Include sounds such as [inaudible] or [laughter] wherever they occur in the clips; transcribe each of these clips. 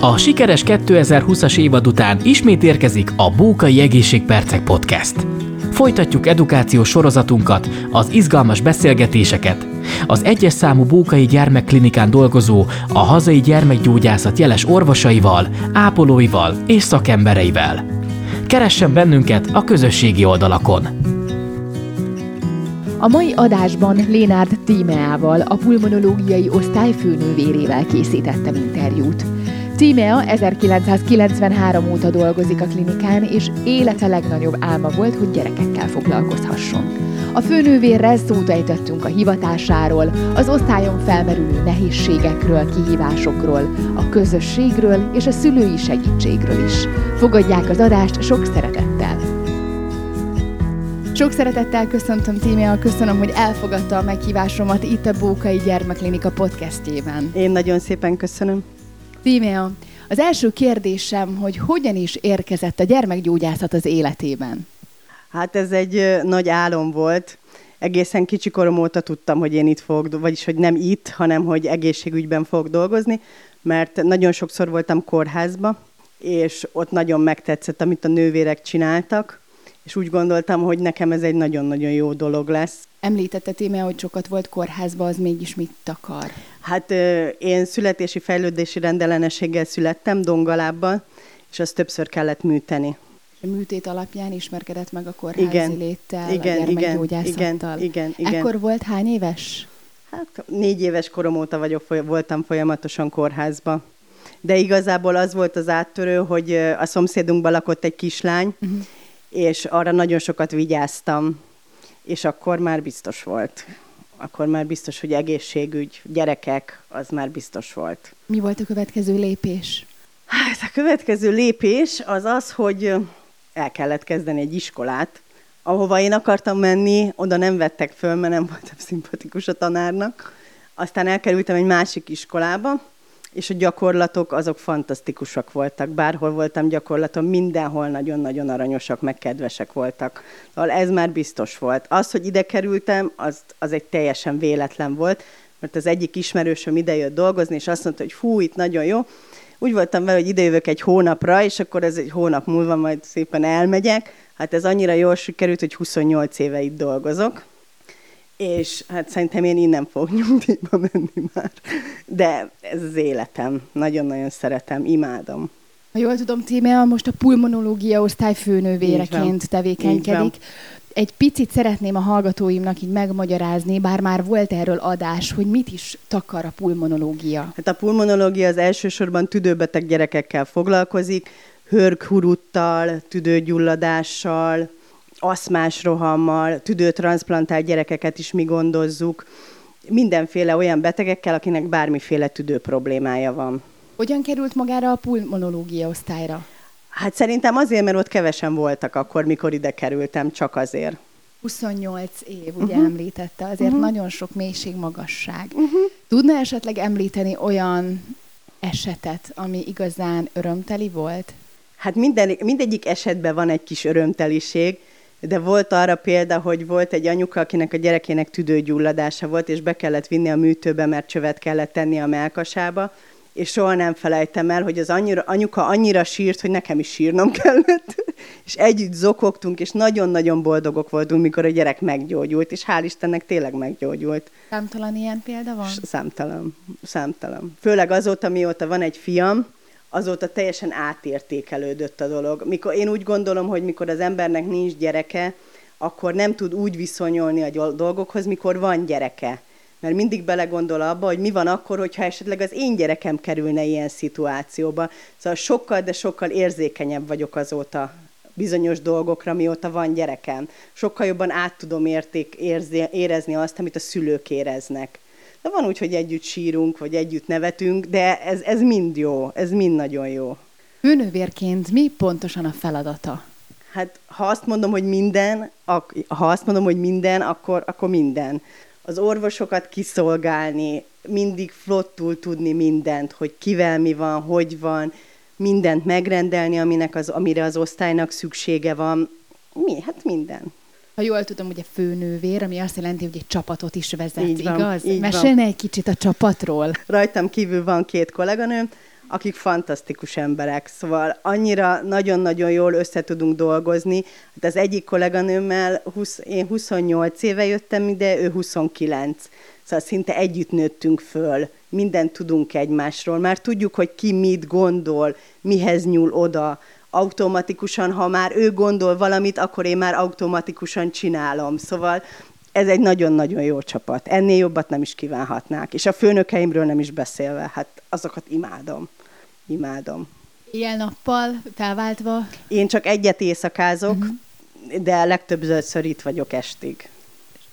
A sikeres 2020-as évad után ismét érkezik a Bókai Egészségpercek Podcast. Folytatjuk edukációs sorozatunkat, az izgalmas beszélgetéseket, az egyes számú Bókai Gyermekklinikán dolgozó, a hazai gyermekgyógyászat jeles orvosaival, ápolóival és szakembereivel. Keressen bennünket a közösségi oldalakon! A mai adásban Lénárd Tímeával, a pulmonológiai osztály főnővérével készítettem interjút. Tímea 1993 óta dolgozik a klinikán, és élete legnagyobb álma volt, hogy gyerekekkel foglalkozhasson. A főnővérrel szót ejtettünk a hivatásáról, az osztályon felmerülő nehézségekről, kihívásokról, a közösségről és a szülői segítségről is. Fogadják az adást sok szeretettel! Sok szeretettel köszöntöm Tímea, köszönöm, hogy elfogadta a meghívásomat itt a Bókai Gyermekklinika podcastjében. Én nagyon szépen köszönöm. Tímea, az első kérdésem, hogy hogyan is érkezett a gyermekgyógyászat az életében? Hát ez egy nagy álom volt. Egészen kicsi korom óta tudtam, hogy én itt fogok, vagyis hogy nem itt, hanem hogy egészségügyben fogok dolgozni, mert nagyon sokszor voltam kórházba, és ott nagyon megtetszett, amit a nővérek csináltak, és úgy gondoltam, hogy nekem ez egy nagyon-nagyon jó dolog lesz. Említette Tímea, hogy sokat volt kórházba, az mégis mit takar? Hát én születési fejlődési rendellenességgel születtem, dongalábbal, és azt többször kellett műteni. A műtét alapján ismerkedett meg a kórházi igen, léttel, igen, a igen, igen, igen, igen. Ekkor volt hány éves? Hát négy éves korom óta vagyok, voltam folyamatosan kórházba. De igazából az volt az áttörő, hogy a szomszédunkban lakott egy kislány, uh-huh. és arra nagyon sokat vigyáztam, és akkor már biztos volt akkor már biztos, hogy egészségügy, gyerekek, az már biztos volt. Mi volt a következő lépés? Hát a következő lépés az az, hogy el kellett kezdeni egy iskolát, ahova én akartam menni, oda nem vettek föl, mert nem voltam szimpatikus a tanárnak. Aztán elkerültem egy másik iskolába, és a gyakorlatok azok fantasztikusak voltak. Bárhol voltam gyakorlaton, mindenhol nagyon-nagyon aranyosak, meg kedvesek voltak. Szóval ez már biztos volt. Az, hogy ide kerültem, az, az egy teljesen véletlen volt, mert az egyik ismerősöm ide jött dolgozni, és azt mondta, hogy fú, itt nagyon jó. Úgy voltam vele, hogy idejövök egy hónapra, és akkor ez egy hónap múlva majd szépen elmegyek. Hát ez annyira jól sikerült, hogy 28 éve itt dolgozok és hát szerintem én innen fogok [laughs] nyugdíjba menni már. De ez az életem. Nagyon-nagyon szeretem, imádom. Ha jól tudom, Tímea most a pulmonológia osztály főnővéreként tevékenykedik. Egy picit szeretném a hallgatóimnak így megmagyarázni, bár már volt erről adás, hogy mit is takar a pulmonológia. Hát a pulmonológia az elsősorban tüdőbeteg gyerekekkel foglalkozik, hörghuruttal, tüdőgyulladással, aszmás rohammal, tüdőtranszplantált gyerekeket is mi gondozzuk, mindenféle olyan betegekkel, akinek bármiféle tüdő problémája van. Hogyan került magára a pulmonológia osztályra? Hát szerintem azért, mert ott kevesen voltak akkor, mikor ide kerültem, csak azért. 28 év, ugye uh-huh. említette, azért uh-huh. nagyon sok mélység, magasság. Uh-huh. Tudna esetleg említeni olyan esetet, ami igazán örömteli volt? Hát minden, mindegyik esetben van egy kis örömteliség, de volt arra példa, hogy volt egy anyuka, akinek a gyerekének tüdőgyulladása volt, és be kellett vinni a műtőbe, mert csövet kellett tenni a melkasába, és soha nem felejtem el, hogy az annyira, anyuka annyira sírt, hogy nekem is sírnom kellett, [laughs] és együtt zokogtunk, és nagyon-nagyon boldogok voltunk, mikor a gyerek meggyógyult, és hál' Istennek tényleg meggyógyult. Számtalan ilyen példa van? Számtalan, számtalan. Főleg azóta, mióta van egy fiam, azóta teljesen átértékelődött a dolog. Mikor, én úgy gondolom, hogy mikor az embernek nincs gyereke, akkor nem tud úgy viszonyulni a dolgokhoz, mikor van gyereke. Mert mindig belegondol abba, hogy mi van akkor, hogyha esetleg az én gyerekem kerülne ilyen szituációba. Szóval sokkal, de sokkal érzékenyebb vagyok azóta bizonyos dolgokra, mióta van gyerekem. Sokkal jobban át tudom érték, érzi, érezni azt, amit a szülők éreznek. De van úgy, hogy együtt sírunk, vagy együtt nevetünk, de ez, ez mind jó, ez mind nagyon jó. Hőnővérként mi pontosan a feladata? Hát ha azt mondom, hogy minden, ak- ha azt mondom, hogy minden, akkor, akkor minden. Az orvosokat kiszolgálni, mindig flottul tudni mindent, hogy kivel mi van, hogy van, mindent megrendelni, aminek az, amire az osztálynak szüksége van. Mi? Hát minden ha jól tudom, ugye főnővér, ami azt jelenti, hogy egy csapatot is vezet, így van, igaz? Így Mesélne van. egy kicsit a csapatról. Rajtam kívül van két kolléganőm, akik fantasztikus emberek, szóval annyira nagyon-nagyon jól össze tudunk dolgozni. Hát az egyik kolléganőmmel, 20, én 28 éve jöttem ide, ő 29. Szóval szinte együtt nőttünk föl, mindent tudunk egymásról, már tudjuk, hogy ki mit gondol, mihez nyúl oda, automatikusan, ha már ő gondol valamit, akkor én már automatikusan csinálom. Szóval ez egy nagyon-nagyon jó csapat. Ennél jobbat nem is kívánhatnák. És a főnökeimről nem is beszélve, hát azokat imádom. Imádom. Éjjel-nappal felváltva? Én csak egyet éjszakázok, uh-huh. de legtöbbször itt vagyok estig.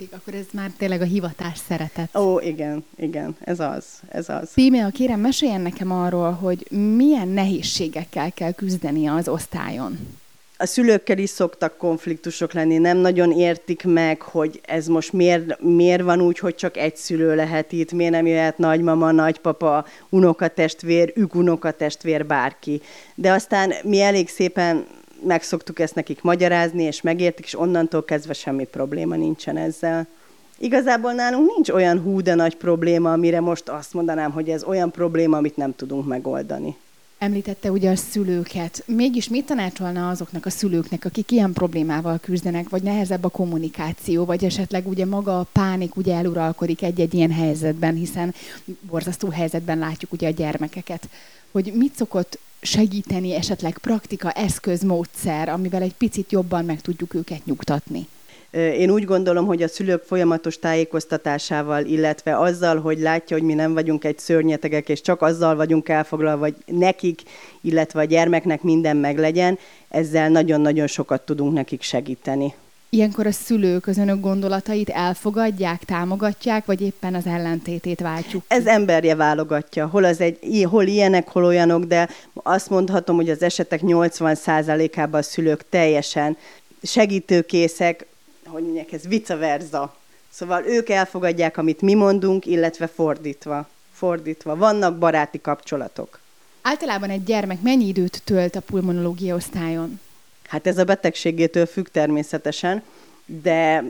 Estig, akkor ez már tényleg a hivatás szeretet. Ó, igen, igen, ez az, ez az. Pímea, kérem, meséljen nekem arról, hogy milyen nehézségekkel kell küzdeni az osztályon a szülőkkel is szoktak konfliktusok lenni, nem nagyon értik meg, hogy ez most miért, miért van úgy, hogy csak egy szülő lehet itt, miért nem jöhet nagymama, nagypapa, unokatestvér, ügunokatestvér, bárki. De aztán mi elég szépen meg ezt nekik magyarázni, és megértik, és onnantól kezdve semmi probléma nincsen ezzel. Igazából nálunk nincs olyan hú de nagy probléma, amire most azt mondanám, hogy ez olyan probléma, amit nem tudunk megoldani. Említette ugye a szülőket. Mégis mit tanácsolna azoknak a szülőknek, akik ilyen problémával küzdenek, vagy nehezebb a kommunikáció, vagy esetleg ugye maga a pánik ugye eluralkodik egy-egy ilyen helyzetben, hiszen borzasztó helyzetben látjuk ugye a gyermekeket, hogy mit szokott segíteni esetleg praktika, eszköz, módszer, amivel egy picit jobban meg tudjuk őket nyugtatni? Én úgy gondolom, hogy a szülők folyamatos tájékoztatásával, illetve azzal, hogy látja, hogy mi nem vagyunk egy szörnyetegek, és csak azzal vagyunk elfoglalva, hogy nekik, illetve a gyermeknek minden meglegyen, ezzel nagyon-nagyon sokat tudunk nekik segíteni. Ilyenkor a szülők az önök gondolatait elfogadják, támogatják, vagy éppen az ellentétét váltjuk? Ez emberje válogatja. Hol, az egy, hol ilyenek, hol olyanok, de azt mondhatom, hogy az esetek 80%-ában a szülők teljesen segítőkészek, hogy mondják, ez vice versa. Szóval ők elfogadják, amit mi mondunk, illetve fordítva. Fordítva. Vannak baráti kapcsolatok. Általában egy gyermek mennyi időt tölt a pulmonológia osztályon? Hát ez a betegségétől függ természetesen, de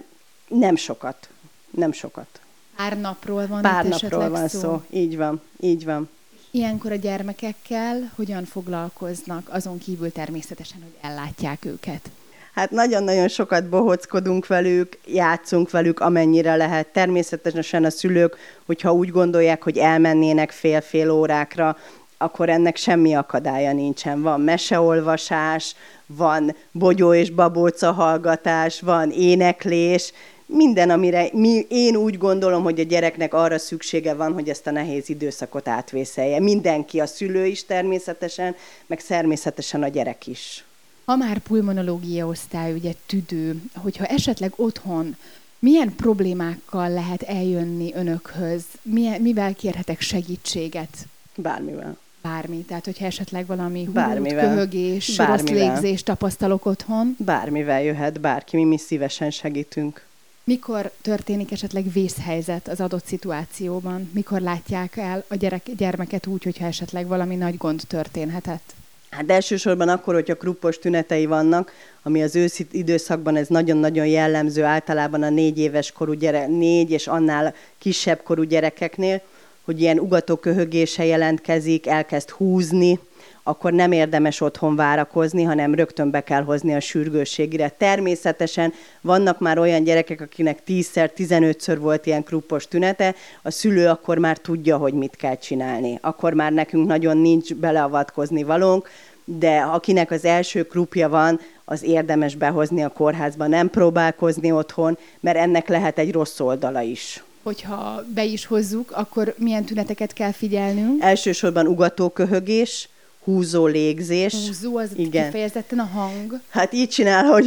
nem sokat. Nem sokat. Pár napról van Pár napról van szó. szó. Így van, így van. Ilyenkor a gyermekekkel hogyan foglalkoznak, azon kívül természetesen, hogy ellátják őket? Hát nagyon-nagyon sokat bohockodunk velük, játszunk velük, amennyire lehet. Természetesen a szülők, hogyha úgy gondolják, hogy elmennének fél-fél órákra, akkor ennek semmi akadálya nincsen. Van meseolvasás, van bogyó és babóca hallgatás, van éneklés, minden, amire mi, én úgy gondolom, hogy a gyereknek arra szüksége van, hogy ezt a nehéz időszakot átvészelje. Mindenki, a szülő is természetesen, meg természetesen a gyerek is. Ha már pulmonológia osztály, ugye tüdő, hogyha esetleg otthon milyen problémákkal lehet eljönni önökhöz? Milyen, mivel kérhetek segítséget? Bármivel. Bármi, tehát hogyha esetleg valami Bármivel. köhögés, rossz légzés tapasztalok otthon. Bármivel jöhet bárki, mi, mi szívesen segítünk. Mikor történik esetleg vészhelyzet az adott szituációban? Mikor látják el a gyerek, gyermeket úgy, hogyha esetleg valami nagy gond történhetett? Hát elsősorban akkor, hogyha kruppos tünetei vannak, ami az őszi időszakban ez nagyon-nagyon jellemző általában a négy éves korú gyere, négy és annál kisebb korú gyerekeknél, hogy ilyen ugatóköhögése jelentkezik, elkezd húzni, akkor nem érdemes otthon várakozni, hanem rögtön be kell hozni a sürgősségre. Természetesen vannak már olyan gyerekek, akinek 10-szer, 15-ször volt ilyen kruppos tünete, a szülő akkor már tudja, hogy mit kell csinálni. Akkor már nekünk nagyon nincs beleavatkozni valónk, de akinek az első krupja van, az érdemes behozni a kórházba, nem próbálkozni otthon, mert ennek lehet egy rossz oldala is hogyha be is hozzuk, akkor milyen tüneteket kell figyelnünk? Elsősorban ugatóköhögés, húzó légzés. Húzó, az Igen. kifejezetten a hang. Hát így csinál, hogy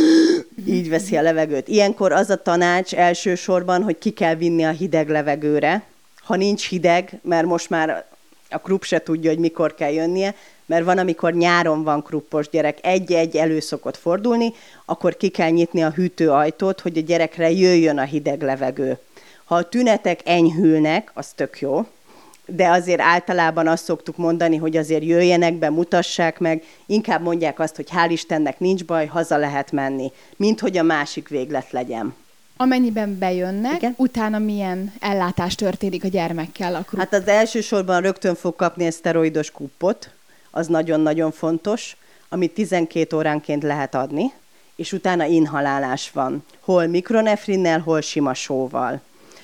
[laughs] így veszi a levegőt. Ilyenkor az a tanács elsősorban, hogy ki kell vinni a hideg levegőre. Ha nincs hideg, mert most már a krup se tudja, hogy mikor kell jönnie, mert van, amikor nyáron van kruppos gyerek, egy-egy elő szokott fordulni, akkor ki kell nyitni a hűtőajtót, hogy a gyerekre jöjjön a hideg levegő. Ha a tünetek enyhülnek, az tök jó, de azért általában azt szoktuk mondani, hogy azért jöjjenek be, mutassák meg, inkább mondják azt, hogy hál' Istennek nincs baj, haza lehet menni, mint hogy a másik véglet legyen. Amennyiben bejönnek, Igen. utána milyen ellátás történik a gyermekkel? Akkor Hát az elsősorban rögtön fog kapni egy szteroidos kuppot, az nagyon-nagyon fontos, amit 12 óránként lehet adni, és utána inhalálás van. Hol mikronefrinnel, hol sima sóval.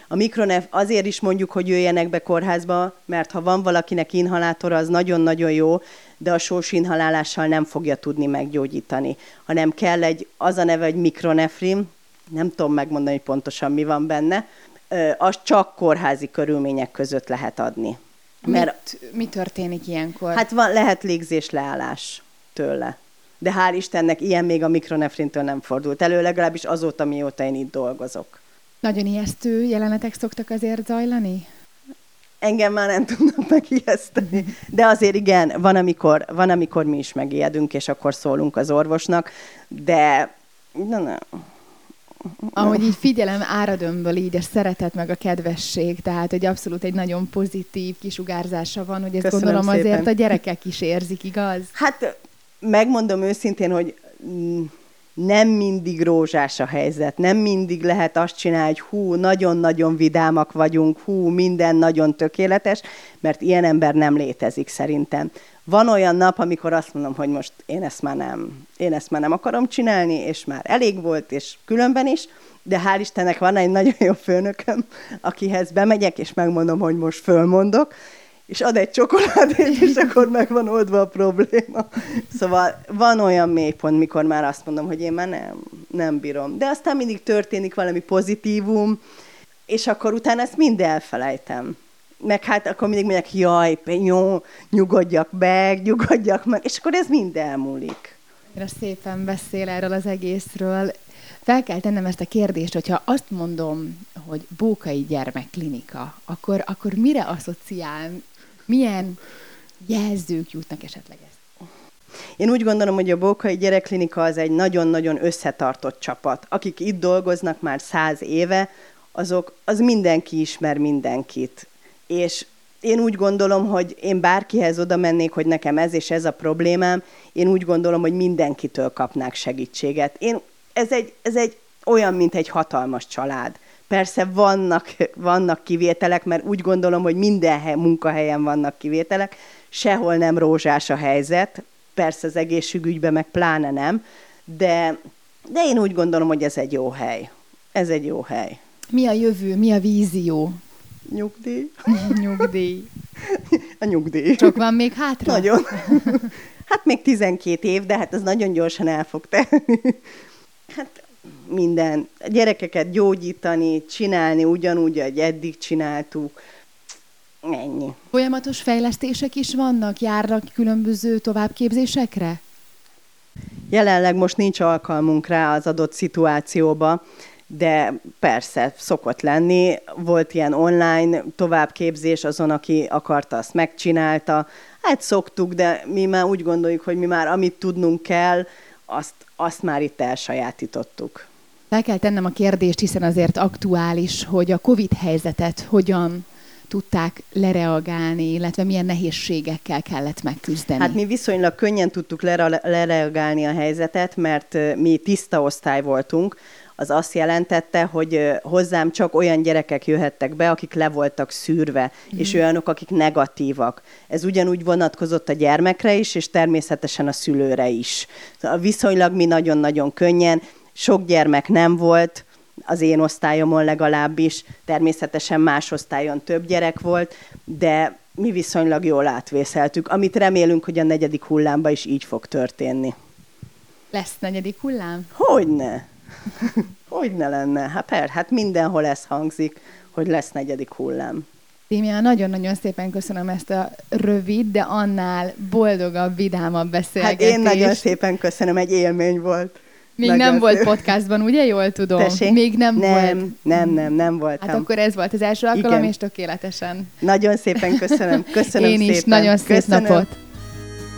A mikronef azért is mondjuk, hogy jöjjenek be kórházba, mert ha van valakinek inhalátora, az nagyon-nagyon jó, de a sós inhalálással nem fogja tudni meggyógyítani, hanem kell egy, az a neve, hogy mikronefrin, nem tudom megmondani, hogy pontosan mi van benne, ö, azt csak kórházi körülmények között lehet adni. Mert mit, mi történik ilyenkor? hát van, lehet légzés leállás tőle. De hál' Istennek ilyen még a mikronefrintől nem fordult elő, legalábbis azóta, mióta én itt dolgozok. Nagyon ijesztő jelenetek szoktak azért zajlani? Engem már nem tudnak megijeszteni. De azért igen, van amikor, van, amikor mi is megijedünk, és akkor szólunk az orvosnak, de na, na. Ahogy így figyelem áradömből így a szeretet meg a kedvesség, tehát hogy abszolút egy nagyon pozitív kisugárzása van, hogy ezt Köszönöm gondolom azért szépen. a gyerekek is érzik, igaz? Hát megmondom őszintén, hogy mm, nem mindig rózsás a helyzet, nem mindig lehet azt csinálni, hogy hú, nagyon-nagyon vidámak vagyunk, hú, minden nagyon tökéletes, mert ilyen ember nem létezik szerintem. Van olyan nap, amikor azt mondom, hogy most én ezt már nem, én ezt már nem akarom csinálni, és már elég volt, és különben is, de hál' Istennek van egy nagyon jó főnököm, akihez bemegyek, és megmondom, hogy most fölmondok, és ad egy csokoládét, és akkor meg van oldva a probléma. Szóval van olyan mélypont, mikor már azt mondom, hogy én már nem, nem bírom. De aztán mindig történik valami pozitívum, és akkor utána ezt mind elfelejtem. Meg hát akkor mindig mondják, jaj, jó, nyugodjak meg, nyugodjak meg, és akkor ez mind elmúlik. Szépen beszél erről az egészről. Fel kell tennem ezt a kérdést, hogyha azt mondom, hogy Bókai Gyermekklinika, akkor, akkor mire asszociál? Milyen jelzők jutnak esetleg ezt? Én úgy gondolom, hogy a Bókai Gyerekklinika az egy nagyon-nagyon összetartott csapat. Akik itt dolgoznak már száz éve, azok, az mindenki ismer mindenkit. És én úgy gondolom, hogy én bárkihez oda mennék, hogy nekem ez és ez a problémám, én úgy gondolom, hogy mindenkitől kapnák segítséget. Én, ez, egy, ez egy olyan, mint egy hatalmas család. Persze vannak, vannak kivételek, mert úgy gondolom, hogy minden hely, munkahelyen vannak kivételek, sehol nem rózsás a helyzet, persze az egészségügyben meg pláne nem, de, de én úgy gondolom, hogy ez egy jó hely. Ez egy jó hely. Mi a jövő, mi a vízió? Nyugdíj? Nyugdíj. A nyugdíj. Sok van még hátra? Nagyon. Hát még 12 év, de hát ez nagyon gyorsan el fog tenni. Hát minden. A gyerekeket gyógyítani, csinálni ugyanúgy, ahogy eddig csináltuk. Ennyi. Folyamatos fejlesztések is vannak? Járnak különböző továbbképzésekre? Jelenleg most nincs alkalmunk rá az adott szituációba, de persze, szokott lenni. Volt ilyen online továbbképzés, azon, aki akarta, azt megcsinálta. Hát szoktuk, de mi már úgy gondoljuk, hogy mi már amit tudnunk kell, azt, azt már itt elsajátítottuk. Fel kell tennem a kérdést, hiszen azért aktuális, hogy a COVID helyzetet hogyan tudták lereagálni, illetve milyen nehézségekkel kellett megküzdeni. Hát mi viszonylag könnyen tudtuk lere- lereagálni a helyzetet, mert mi tiszta osztály voltunk, az azt jelentette, hogy hozzám csak olyan gyerekek jöhettek be, akik le voltak szűrve, mm. és olyanok, akik negatívak. Ez ugyanúgy vonatkozott a gyermekre is, és természetesen a szülőre is. Viszonylag mi nagyon-nagyon könnyen, sok gyermek nem volt, az én osztályomon legalábbis, természetesen más osztályon több gyerek volt, de mi viszonylag jól átvészeltük, amit remélünk, hogy a negyedik hullámban is így fog történni. Lesz negyedik hullám? Hogyne? Hogyne lenne? Hát per, hát mindenhol ez hangzik, hogy lesz negyedik hullám. Tímia, nagyon-nagyon szépen köszönöm ezt a rövid, de annál boldogabb, vidámabb Hát beszélgetést. én nagyon szépen köszönöm, egy élmény volt. Még Nagyon nem volt podcastban, ugye? Jól tudom. Tessék? Még nem, nem, volt. Nem, nem, nem voltam. Hát akkor ez volt az első alkalom, Igen. és tökéletesen. Nagyon szépen köszönöm. Köszönöm Én is, szépen. nagyon szép köszönöm. napot.